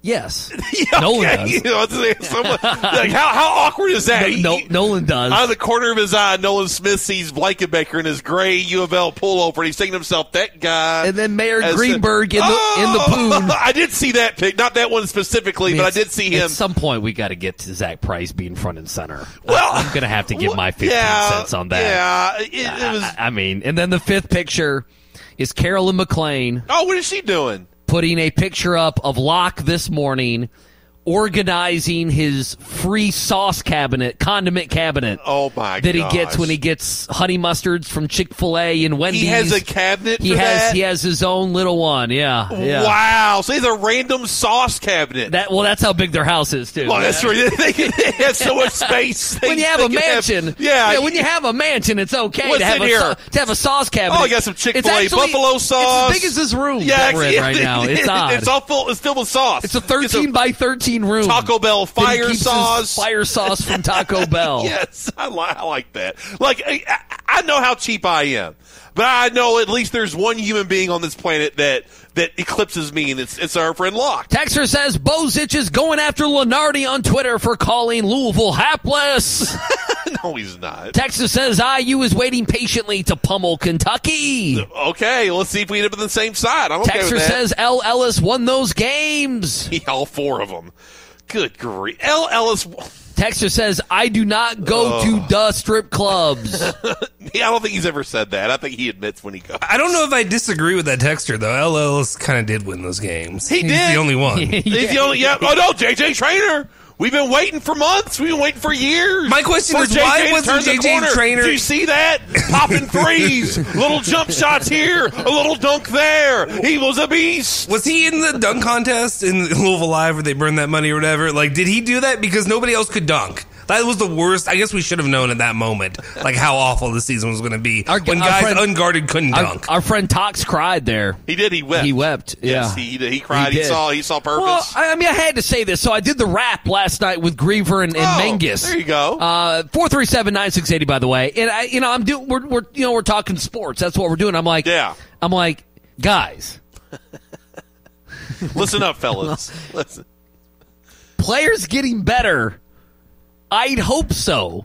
Yes. Yeah, [laughs] Nolan okay. does. You know, someone- like, how, how awkward is that? No, no, Nolan does. Out of the corner of his eye, Nolan Smith sees Blankenbaker in his gray U of L pullover, and he's thinking to himself, "That guy." And then Mayor Greenberg in the in the Oh! poon. [laughs] I did see that pic, not that one specifically, but I did see him. At some point, we got to get to Zach Price being front and center. Well, I'm going to have to give my 15 yeah, cents on that. Yeah, it, it was. I, I mean, and then the fifth picture is Carolyn McLean Oh, what is she doing? Putting a picture up of Locke this morning organizing his free sauce cabinet, condiment cabinet. Oh my god. that he gets when he gets honey mustards from Chick Fil A and Wendy's. He has a cabinet. He for has that? he has his own little one. Yeah, yeah. Wow! So he's a random sauce cabinet. That well, that's how big their house is too. well, that's right. [laughs] They, they have so much space. [laughs] They- when you have a can have- mansion, yeah, When you have a mansion, it's okay What's to have in a here? to have a sauce cabinet. Oh, I got some It's Chick-fil-A buffalo sauce. It's as big as this room Yeah, that we're in [laughs] it's- right now. It's odd. It's all full. It's filled with sauce. It's a 13 by 13 room. Taco Bell fire sauce. Fire sauce from Taco [laughs] Bell. yes, I, li- I like that. Like I- I know how cheap I am, but I know at least there's one human being on this planet that that eclipses me, and it's it's our friend Locke. Texter says Bozich is going after Lunardi on Twitter for calling Louisville hapless. [laughs] no, he's not. Texter says IU is waiting patiently to pummel Kentucky. Okay, let's see if we end up on the same side. I'm okay Texter with that. says El Ellis won those games. [laughs] Yeah, all four of them. Good grief. El Ellis. Texter says I do not go to the strip clubs. [laughs] Yeah, I don't think he's ever said that. I think he admits when he goes. I don't know if I disagree with that texter though. El Ellis kind of did win those games. He He's did. the only one. He's the only. Yeah. Oh no, JJ Traynor. We've been waiting for months. We've been waiting for years. My question for is, why JJ to wasn't JJ. Traynor- Did you see that? Popping threes, [laughs] little jump shots here, a little dunk there. He was a beast. Was he in the dunk contest in Louisville Live where they burned that money or whatever? Like, did he do that because nobody else could dunk? That was the worst. I guess we should have known at that moment, like how awful the season was going to be Our- when our guys friend- unguarded couldn't Our, dunk. our friend Tox cried there. He did. He wept. He wept. Yes, yeah, he, he cried. He, did. saw. He saw purpose. Well, I I mean, I had to say this. So I did the rap last night with Griever and, and Oh, Mengus. there you go. Uh, four three seven nine six eighty. By the way, and I, you know, I'm doing. We're, we're, you know, we're talking sports. That's what we're doing. I'm like, Yeah. I'm like, guys, [laughs] Listen up, fellas. Listen. [laughs] players getting better. I'd hope so.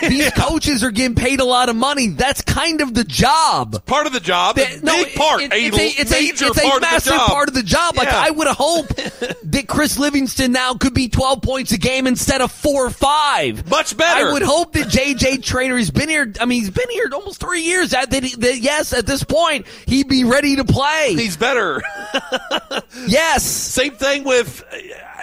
These [laughs] coaches are getting paid a lot of money. That's kind of the job. Part of the job. That- big part. it- it's a, it's a, major it's a part massive of the job. part of the job. Like Yeah. I would hope [laughs] that Chris Livingston now could be 12 points a game instead of four or five. Much better. I would hope that JJ Traynor, he's been here. I mean, he's been here almost three years. That, that, that yes, at this point, he'd be ready to play. He's better. [laughs] yes. Same thing with.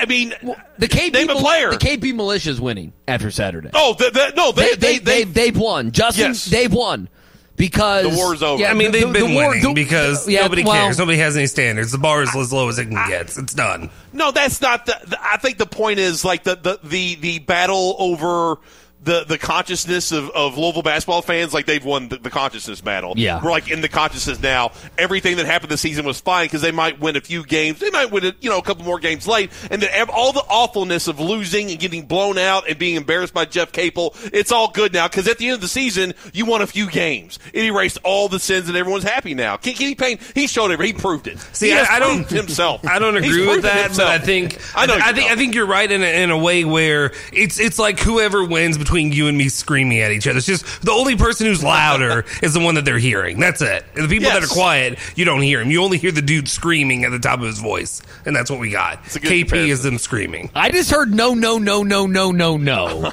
I mean, The KP name a player. The KP militia's winning after Saturday. Oh, the, the, no, they, they, they, they, they, have won. Justin, Yes. they've won. Because The war's over. Yeah, I mean, they've the been war- winning the- because yeah, nobody well, cares. Nobody has any standards. The bar is as low as it can get. It's done. No, that's not the, the. I think the point is like the the the, the battle over. The, the consciousness of, of Louisville basketball fans, like they've won the, the consciousness battle. Yeah. We're like in the consciousness now. Everything that happened this season was fine because they might win a few games. They might win, a, you know, a couple more games late. And then ev- all the awfulness of losing and getting blown out and being embarrassed by Jeff Capel, it's all good now because at the end of the season, you won a few games. It erased all the sins and everyone's happy now. Kenny Payne, he showed it. He proved it. See, he I, [laughs] I don't himself. I don't agree with that, himself. but I think I know. I, you think don't. I think you're right in a, in a way where it's it's like whoever wins between you and me screaming at each other. It's just the only person who's louder [laughs] is the one that they're hearing. That's it. And the people that are quiet, you don't hear him. You only hear the dude screaming at the top of his voice, and that's what we got. a KP comparison. is them screaming. I just heard no, no, no, no, no, no, no.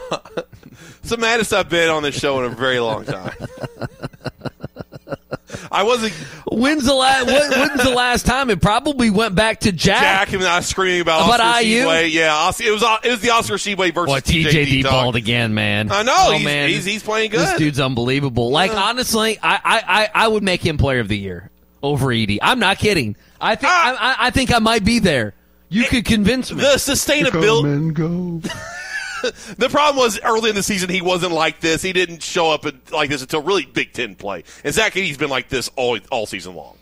It's the maddest I've been on this show in a very long time. [laughs] I wasn't When's the last? When's the last time? It probably went back to Jack. Jack and I screaming about, About Oscar IU? Tshiebwe. Yeah, it was it was the Oscar Tshiebwe versus What TJ D balled again, man. I know, Oh, he's- man. he's- he's playing good. This dude's unbelievable. Like honestly, I, I, I, I would make him player of the year over Edey. I'm not kidding. I think Ah. I, I, I think I might be there. You could convince me. The Come sustainability. and go. [laughs] The problem was early in the season he wasn't like this. He didn't show up at- like this until really Big Ten play. And Zach Edey's been like this all all season long.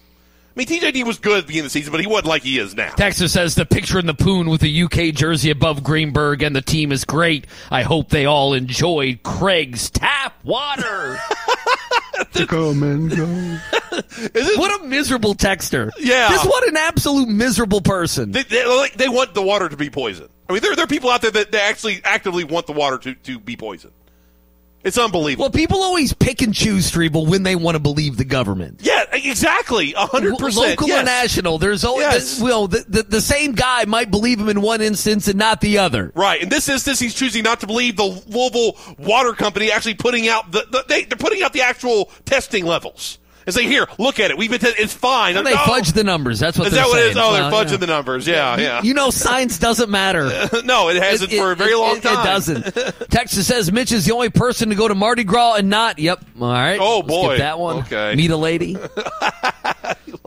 I mean, TJD was good at the beginning of the season, but he wasn't like he is now. Texas says the picture in the poon with the UK jersey above Greenberg and the team is great. I hope they all enjoyed Craig's tap water. [laughs] Come and go. [laughs] what a miserable texter. Yeah. Just what an absolute miserable person. They, they, like, they want the water to be poisoned. I mean, there, there are people out there that, actually actively want the water to, to be poisoned. It's unbelievable. Well, people always pick and choose, Strebel, when they want to believe the government. yeah, exactly. A hundred percent. Local yes. or national, there's always Yes. the, well, the, the, the same guy might believe him in one instance and not the other. Right. In this instance, he's choosing not to believe the Louisville Water Company actually putting out the, the they, they're putting out the actual testing levels. And say, here, look at it. We've been, te- it's fine. And they No. fudge the oh. numbers. That's what Is that what saying. it is? Oh, Well, they're fudging yeah. the numbers. Yeah, yeah. You know, science doesn't matter. [laughs] no, it hasn't It- for a very it- long time. It doesn't. [laughs] Texas says Mitch is the only person to go to Mardi Gras and not. Yep. All right. Oh, boy. Skip that one. Okay. Meet a lady. [laughs]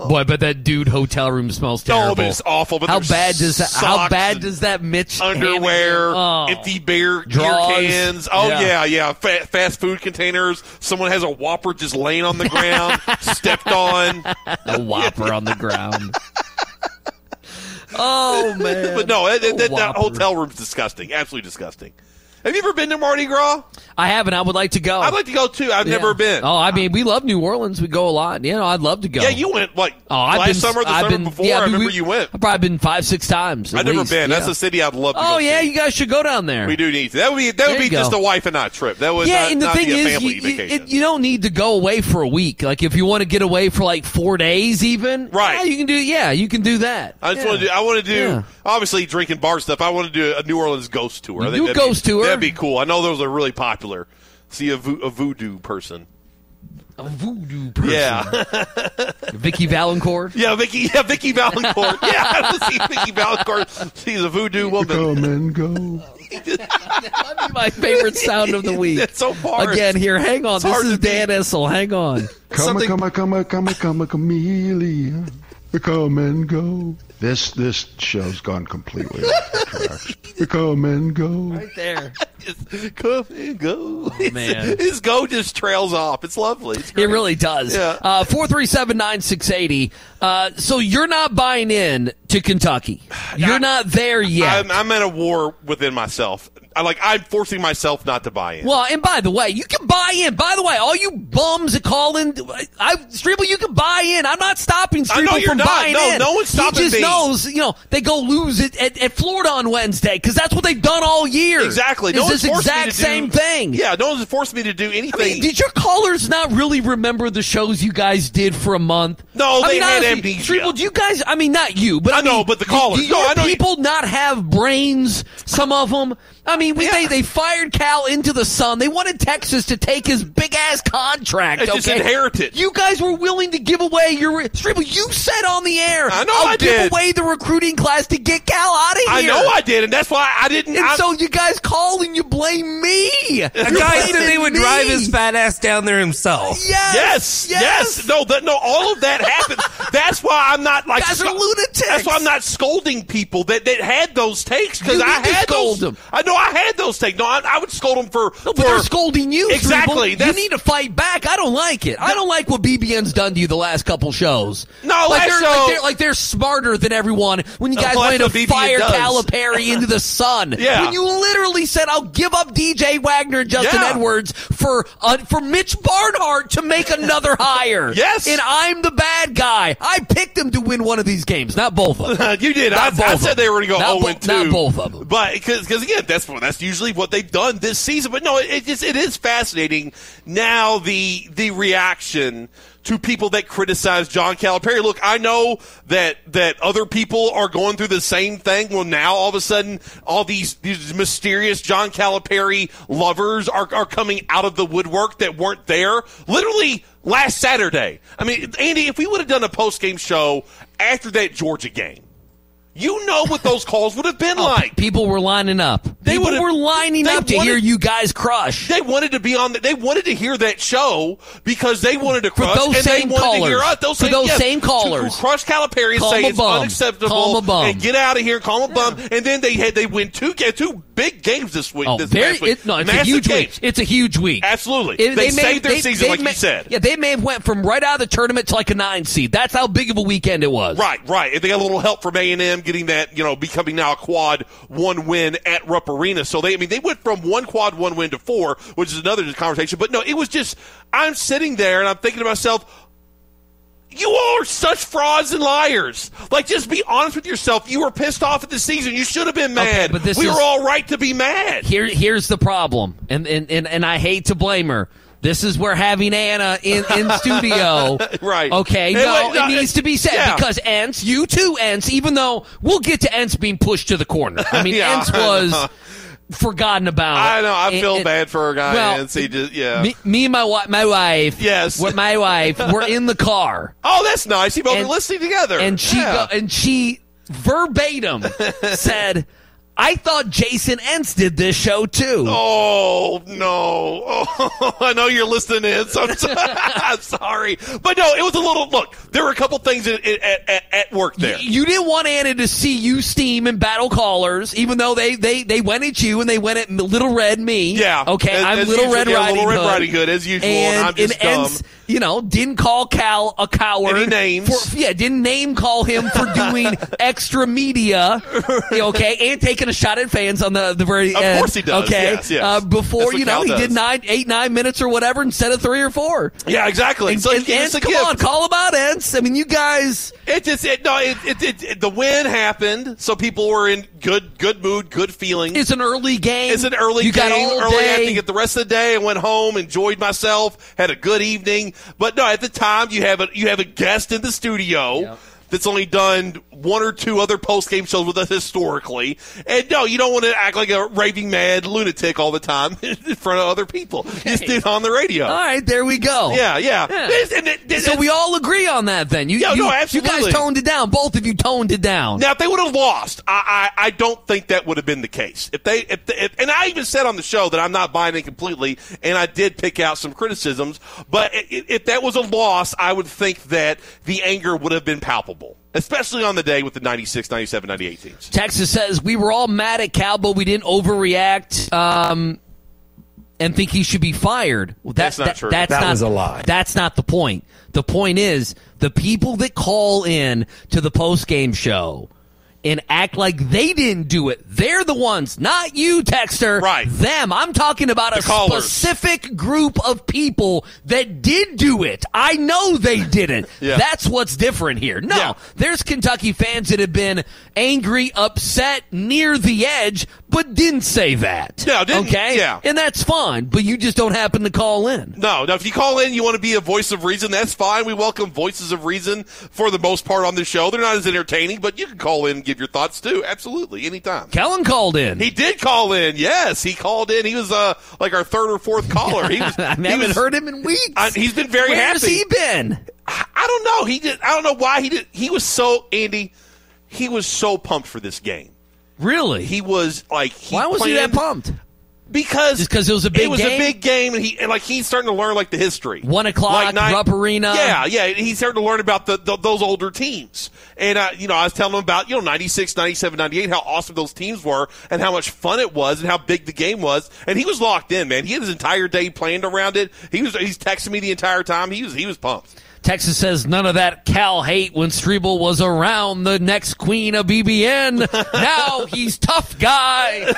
boy, I bet that dude hotel room smells No, terrible. but it's awful. But how bad does that? How bad does that Mitch underwear, Oh. empty beer, beer cans? Oh Yeah. yeah, yeah. Fa- fast food containers. Someone has a Whopper just laying on the ground, [laughs] stepped on. a whopper on the ground? [laughs] Oh man! But no, that, that, that hotel room's disgusting. Absolutely disgusting. Have you ever been to Mardi Gras? I haven't. I would like to go. I'd like to go too. I've Yeah. never been. Oh, I mean, we love New Orleans. We go a lot. You know, I'd love to go. Yeah, you went like Oh, I've last been, summer, the I've summer been, before. Yeah, I remember you went. I've probably been five, six times. I've never least, been. That's yeah. a city I'd love to Oh yeah, see. you guys should go down there. We do need to. That would be that There would be just a wife and I trip. That would yeah, not, and the thing be a is, you, vacation. you, don't need to go away for a week. Like if you want to get away for like four days, even Right. yeah, you can do. Yeah, you can do that. I just want to do. I want to do. Obviously, drinking bar stuff. I want to do a New Orleans ghost tour. I You think do a ghost tour. That'd be cool. I know those are really popular. See a, vo- a voodoo person. A voodoo person. Yeah, [laughs] Vicky Valancourt. yeah, Vicky. Yeah, Vicky Valancourt. [laughs] yeah, I want to see Vicky Valancourt. She's a voodoo woman. Come and go. [laughs] That'd be my favorite sound of the week. It's so hard. Again, here, hang on. It's This hard is to beat. Dan Issel. Hang on. Come, Something- come, come, come, come, chameleon. Come and go. This this show's gone completely off the tracks. Come and go. Right there. Come and go. Oh, man. his go just trails off. It's lovely. It's. It really does. Yeah. Uh, four three seven nine six eighty. Uh, so you're not buying in to Kentucky. [sighs] You're not there yet. I'm, I'm at a war within myself. I like. I'm forcing myself not to buy in. Well, and by the way, you can buy in. By the way, all you bums that call in, I Strebel, you can buy in. I'm not stopping I Strebel from not. buying No, in. no no one's stopping He just me. knows, you know, they go lose it at, at Florida on Wednesday because that's what they've done all year. Exactly. No this exact to do- same thing. Yeah, no one's forced me to do anything. I mean, did your callers not really remember the shows you guys did for a month? No, I they mean, had honestly, amnesia. Strebel, do you guys? I mean, not you, but I, I know, but the callers. Do your No, I know you- people not have brains? Some of them. I mean, we, they they fired Cal into the sun. They wanted Texas to take his big ass contract. Just okay? inherit it. You guys were willing to give away your Strebel. You said on the air, I know I'll I give did. away the recruiting class to get Cal out of here. I know I did, and that's why I didn't. And I, so you guys calling and you blame me. A guy said they would drive his fat ass down there himself. Yes, Yes, yes, No, that, no, all of that happened. That's why I'm not like Guys are lunatics. That's why I'm not scolding people that, that had those takes because I need to had scold those. them. I know I had those takes. No, I, I would scold them for. No, but for they're scolding you. Exactly. You need to fight back. I don't like it. I don't like what BBN's done to you the last couple shows. No, like they're, show- like they're like they're smarter than everyone. When you guys that's wanted to fire does. Calipari into the sun. [laughs] Yeah. When you literally said, "I'll give up DJ Wagner and Justin Yeah. Edwards for uh, for Mitch Barnhart to make another [laughs] hire." Yes. and I'm the bad guy. I picked him to win one of these games, not both of them. [laughs] you did. I, I said they were going to go Not 0 bo- and 2. not both of them. But because again, that's that's usually what they've done this season. But no, it, it just it is fascinating now the the reaction to people that criticize John Calipari. Look, I know that that other people are going through the same thing. Well, now all of a sudden, all these these mysterious John Calipari lovers are are coming out of the woodwork that weren't there. Literally last Saturday. I mean, Andy, if we would have done a post game show after that Georgia game. You know what those calls would have been Oh, like. People were lining up. They People were lining they up to wanted- hear you guys crush. They wanted to be on. The, they wanted to hear that show because they wanted to crush. For those and same they wanted to hear callers. us. Those For same, those yes, same to callers. crush Calipari and Call say it's bum. unacceptable Call him a bum. and get out of here. Call him a bum. And then they had they win two two big games this week. Oh, this very! week. It, no, it's a huge games. week. It's a huge week. Absolutely, It- they, may- saved their they- season, they like may- you said. Yeah, they may have went from right out of the tournament to like a nine seed. That's how big of a weekend it was. Right, right. If they got a little help from A and M getting that, you know, becoming now a quad one win at Rupp Arena. So they, I mean, they went from one quad one win to four, which is another conversation. But no, it was just I'm sitting there and I'm thinking to myself, you all are such frauds and liars. Like, just be honest with yourself. You were pissed off at the season. You should have been Okay, mad. but this we is- were all right to be mad. Here, here's the problem, and and, and and I hate to blame her. This is where having Anna in, in [laughs] studio. Right. Okay. No, no, it needs to be said yeah. because Ents, you too, Ents. Even though we'll get to Ents being pushed to the corner. I mean, [laughs] Yeah, Ents was forgotten about. I know. I feel and- bad for a guy. well, and he just, yeah. Me, me and my wi- my wife. Yes. With my wife, we're in the car. [laughs] oh, that's nice. You both And- were listening together. and she Yeah. go, and she verbatim said, "I thought Jason Entz did this show too." Oh no! Oh, [laughs] I know you're listening in. So I'm, so- [laughs] I'm sorry, but no, it was a little. Look, there were a couple things at, at, at, work there. You didn't want Anna to see you steam and battle callers, even though they, they, they went at you and they went at Little Red me. Yeah. Okay, As- I'm as Little usual. Red Yeah, Riding Little Red Hood. Riding Hood, as usual, and I'm just and dumb. Ents, you know, didn't call Cal a coward. Any names. For, yeah, didn't name call him for [laughs] doing extra media. Okay, and taking a shot at fans on the the very Of end. course he does, Okay, yes, yes. Uh, before you know Cal he did nine, eight, nine minutes or whatever instead of three or four. Yeah, exactly. And, So and, it's Ents, a come gift. on, call him out, Ents. I mean, you guys. It just it, no. It, it, it, the win happened, so people were in good good mood, good feelings. It's an early game. It's an early game. you game. Got all early. I day. to get the rest of the day. I went home, enjoyed myself, had a good evening. But no, at the time you have a you have a guest in the studio. That's only done one or two other post game shows with us historically, and no, you don't want to act like a raving mad lunatic all the time [laughs] in front of other people. Just do it on the radio. All right, there we go. Yeah, yeah. Yeah. It's- and it- it- so we all agree on that then. You, Yeah, you, no, You guys toned it down. Both of you toned it down. Now, if they would have lost, I, I, I don't think that would have been the case. If they, if, if, and I even said on the show that I'm not buying it completely, and I did pick out some criticisms. But if that was a loss, I would think that the anger would have been palpable. Unbelievable, especially on the day with the 96, 97, 98 teams. Texas says we were all mad at Cal, but we didn't overreact um, and think he should be fired. Well, That's not true. That's That not, was a lie. That's not the point. The point is the people that call in to the post game show and act like they didn't do it. They're the ones, not you, Texter. Right. Them. I'm talking about a callers. specific group of people that did do it. I know they didn't. [laughs] Yeah. That's what's different here. No, there's Kentucky fans that have been angry, upset, near the edge, but didn't say that. No, didn't- okay? yeah. And that's fine, but you just don't happen to call in. No, now If you call in, you want to be a voice of reason. That's fine. We welcome voices of reason for the most part on this show. They're not as entertaining, but you can call in give your thoughts too. Absolutely, anytime. Kellen called in. He did call in. Yes, he called in. He was uh like our third or fourth caller. He was. [laughs] I he haven't was- heard him in weeks. I- he's been very happy. Where's he been? I don't know. He did. I don't know why he did. He was so Andy. He was so pumped for this game. Really? He was like. He Why was he that pumped? Because Just 'cause it was a big It was game? a big game, and he and like he's starting to learn like the history. One o'clock, nine- Rupp Arena. Yeah, yeah. He's starting to learn about the, the those older teams. And uh, you know, I was telling him about you know 96, 97, 98, how awesome those teams were, and how much fun it was, and how big the game was. And he was locked in, man. He had his entire day planned around it. He was he's texting me the entire time. He was he was pumped. Texas says none of that Cal hate when Strebel was around the next queen of BBN. [laughs] now he's tough guy. [laughs]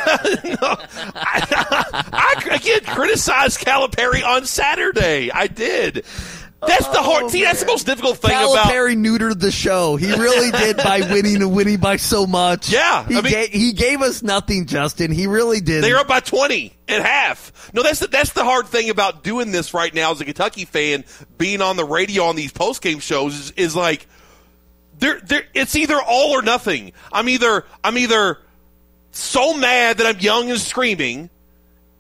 I again criticize Calipari on Saturday. I did. That's the hard. Oh, see, that's the most difficult thing about. Calipari neutered the show. He really did by [laughs] winning and winning by so much. Yeah, he, I mean- ga- he gave us nothing, Justin. He really did. They're up by twenty at half. No, that's the, that's the hard thing about doing this right now as a Kentucky fan, being on the radio on these post game shows is, is like, they're, they're, it's either all or nothing. I'm either I'm either so mad that I'm young and screaming.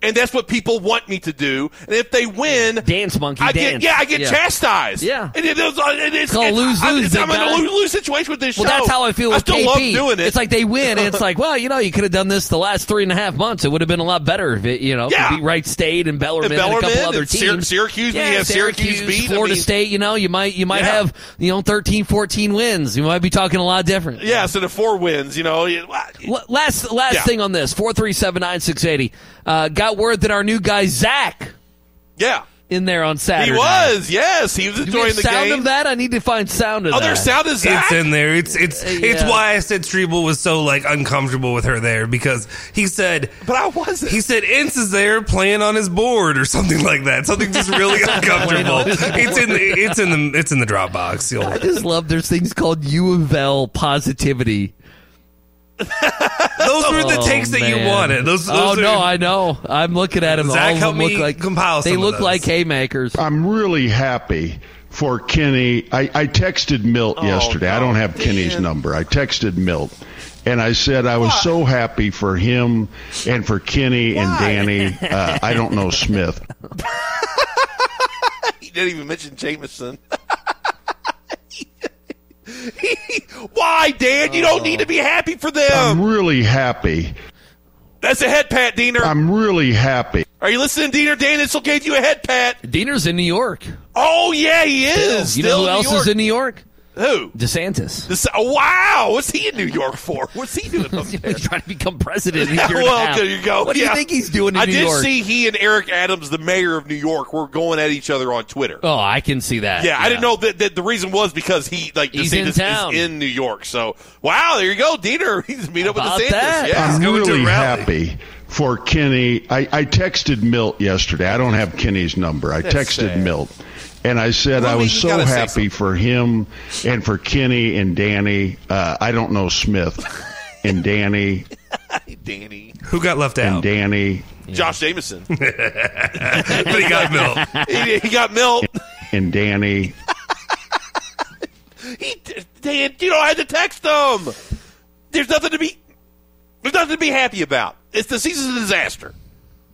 And that's what people want me to do. And if they win, dance monkey I dance. get yeah, I get Yeah. chastised. Yeah. and it, it's, it's, It's called lose-lose, I'm, big I'm in a lose lose situation with this show. Well, show. that's how I feel I still KP. love doing it. It's like they win, and it's [laughs] like, well, you know, you could have done this the last three and a half months. It would have been a lot better if it, you know, Yeah. beat Wright State and Bellarmine, And and, a couple Bellarmine other and teams. Syracuse, yeah, have Syracuse beat. I Florida mean- State. You know, you might you might Yeah. have you know 13, 14 wins. You might be talking a lot different. yeah, so the four wins. You know, Last last thing on this four three seven nine six eighty. Uh, got word that our new guy Zach yeah. in there on Saturday. He was, yes. He was enjoying have the sound game. of that? I need to find sound of Oh, that. there's sound of Zach. It's in there. It's it's uh, it's yeah. why I said Strebel was so like uncomfortable with her there because he said, but I wasn't. He said Ince is there playing on his board or something like that. Something just really [laughs] uncomfortable. it's in the it's in the it's in the Dropbox. You'll, I just love there's things called U of L positivity. [laughs] those were the Oh, takes that you wanted. Those, those oh are, no, I know. I'm looking at them. Zach, All of help them look me like compile They of look those. like haymakers. I'm really happy for Kenny. I, I texted Milt Oh, yesterday. I don't have Kenny's number. I texted Milt. And I said I was so happy for him and for Kenny and Danny. [laughs] Uh, I don't know Smith. [laughs] he didn't even mention Jameson. [laughs] Why, Dan? You don't need to be happy for them. I'm really happy. That's a head pat, Deener. I'm really happy. Are you listening, Deener? Dan Issel gave you a head pat. Deener's in New York. Oh, yeah, he is. you know who else York. is in New York? Who? DeSantis. This, oh, wow. What's he in New York for? What's he doing up [laughs] there? He's trying to become president. in Yeah, [laughs] year and a well, half. there you go. What do Yeah. you think he's doing in I New did York? see he and Eric Adams, the mayor of New York, were going at each other on Twitter. Oh, I can see that. Yeah, I didn't know that, that the reason was because he like He's in town. is in New York. So wow, there you go, Deener. [laughs] He's meet up with About DeSantis. that? Yeah, I'm going really rally. happy for Kenny. I, I texted Milt yesterday. I don't have Kenny's number. I That's texted sad. Milt. And I said Well, I I was so happy for him and for Kenny and Danny. Uh, I don't know Smith [laughs] and Danny Danny, who got left out? and out. Danny Josh Jameson, [laughs] but he got milk. he, he got Milt. and Danny. [laughs] He, Dan, you know, I had to text him. There's nothing to be. There's nothing to be happy about. It's the season's a disaster.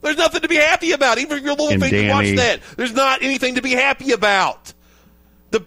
There's nothing to be happy about. Even if you're a little And fan, you watch that. There's not anything to be happy about. The,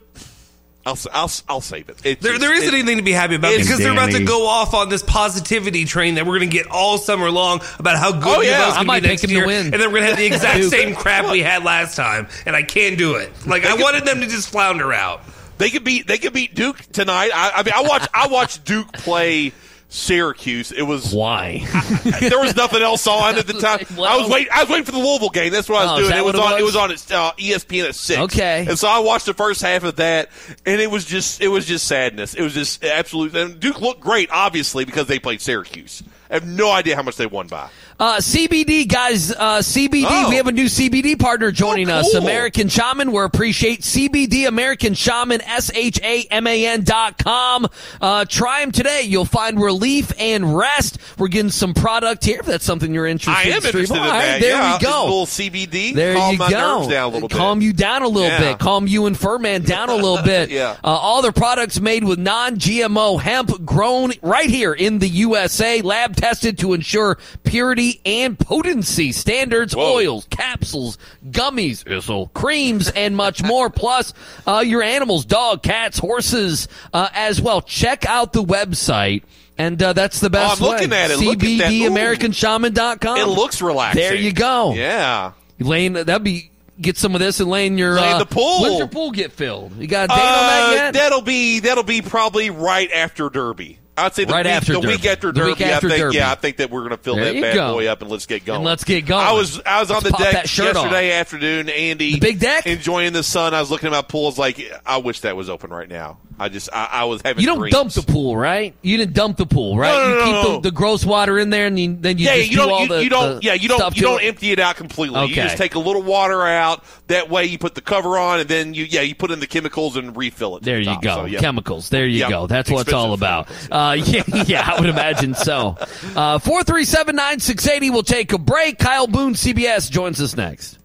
I'll I'll I'll save it. It's There, just- there isn't it- anything to be happy about because they're about to go off on this positivity train that we're going to get all summer long about how good Oh, yeah. UofL's I gonna might be pick next him to year, win. and then we're going to have the exact same crap we had last time, and I can't do it. Like I wanted them to just flounder out. They could beat they could beat Duke tonight. I, I mean, I watch I watched Duke play Syracuse. It was why [laughs] there was nothing else on at the [laughs] time. I was waiting. I was waiting for the Louisville game. That's what I was Oh, doing. It was, what it on. It was? was on uh, ESPN at six. Okay. and so I watched the first half of that, and it was just it was just sadness. It was just absolute. And Duke looked great, obviously, because they played Syracuse. I have no idea how much they won by. Uh, CBD guys, uh, CBD. Oh. We have a new CBD partner joining us, cool. American Shaman. We appreciate CBD American Shaman S H A M A N dot com. Uh, try them today. You'll find relief and rest. We're getting some product here. If that's something you're interested. I am in, interested in right, that. There yeah, we go. Little CBD. There calm you my go. nerves down a little bit. Calm you down a little Yeah. bit. Calm you and Furman down a little [laughs] bit. Yeah. Uh, all their products made with non-GMO hemp grown right here in the USA, lab tested to ensure purity and potency standards, oils, capsules, gummies, so creams, and much more. [laughs] Plus, uh, your animals, dog, cats, horses, uh, as well. Check out the website. And uh, that's the best Oh, I'm looking way. at it. Look at. Ooh. CBDAmericanShaman.com. It looks relaxing. There you go. Yeah. Laying that'd be get some of this and laying your Lay in uh, the pool. When's your pool get filled? You got a date on that Uh, yet? That'll be that'll be probably right after Derby. I'd say the Right week, after the Derby. week after Derby. week after I think, Derby. Yeah, I think that we're going to fill There that bad go. boy up and let's get going. And let's get going. I was I was on Let's the deck that shirt off. yesterday afternoon, Andy. The big deck? enjoying the sun. I was looking at my pool. Was like, I wish that was open right now. I just I, I was having. You don't dreams. dump the pool, right? You didn't dump the pool, right? No, no, you no, keep no. The, the gross water in there, and you, then you yeah, just you do don't. all You, the you don't. yeah, you don't. You don't it? empty it out completely. Okay. You just take a little water out. That way, you put the cover on, and then you yeah you put in the chemicals and refill it. There the you top. go. So, yeah. Chemicals. There you go. That's what it's all about. Uh, [laughs] yeah, yeah, I would imagine so. Uh, 437 9680. We'll take a break. Kyle Boone, CBS, joins us next.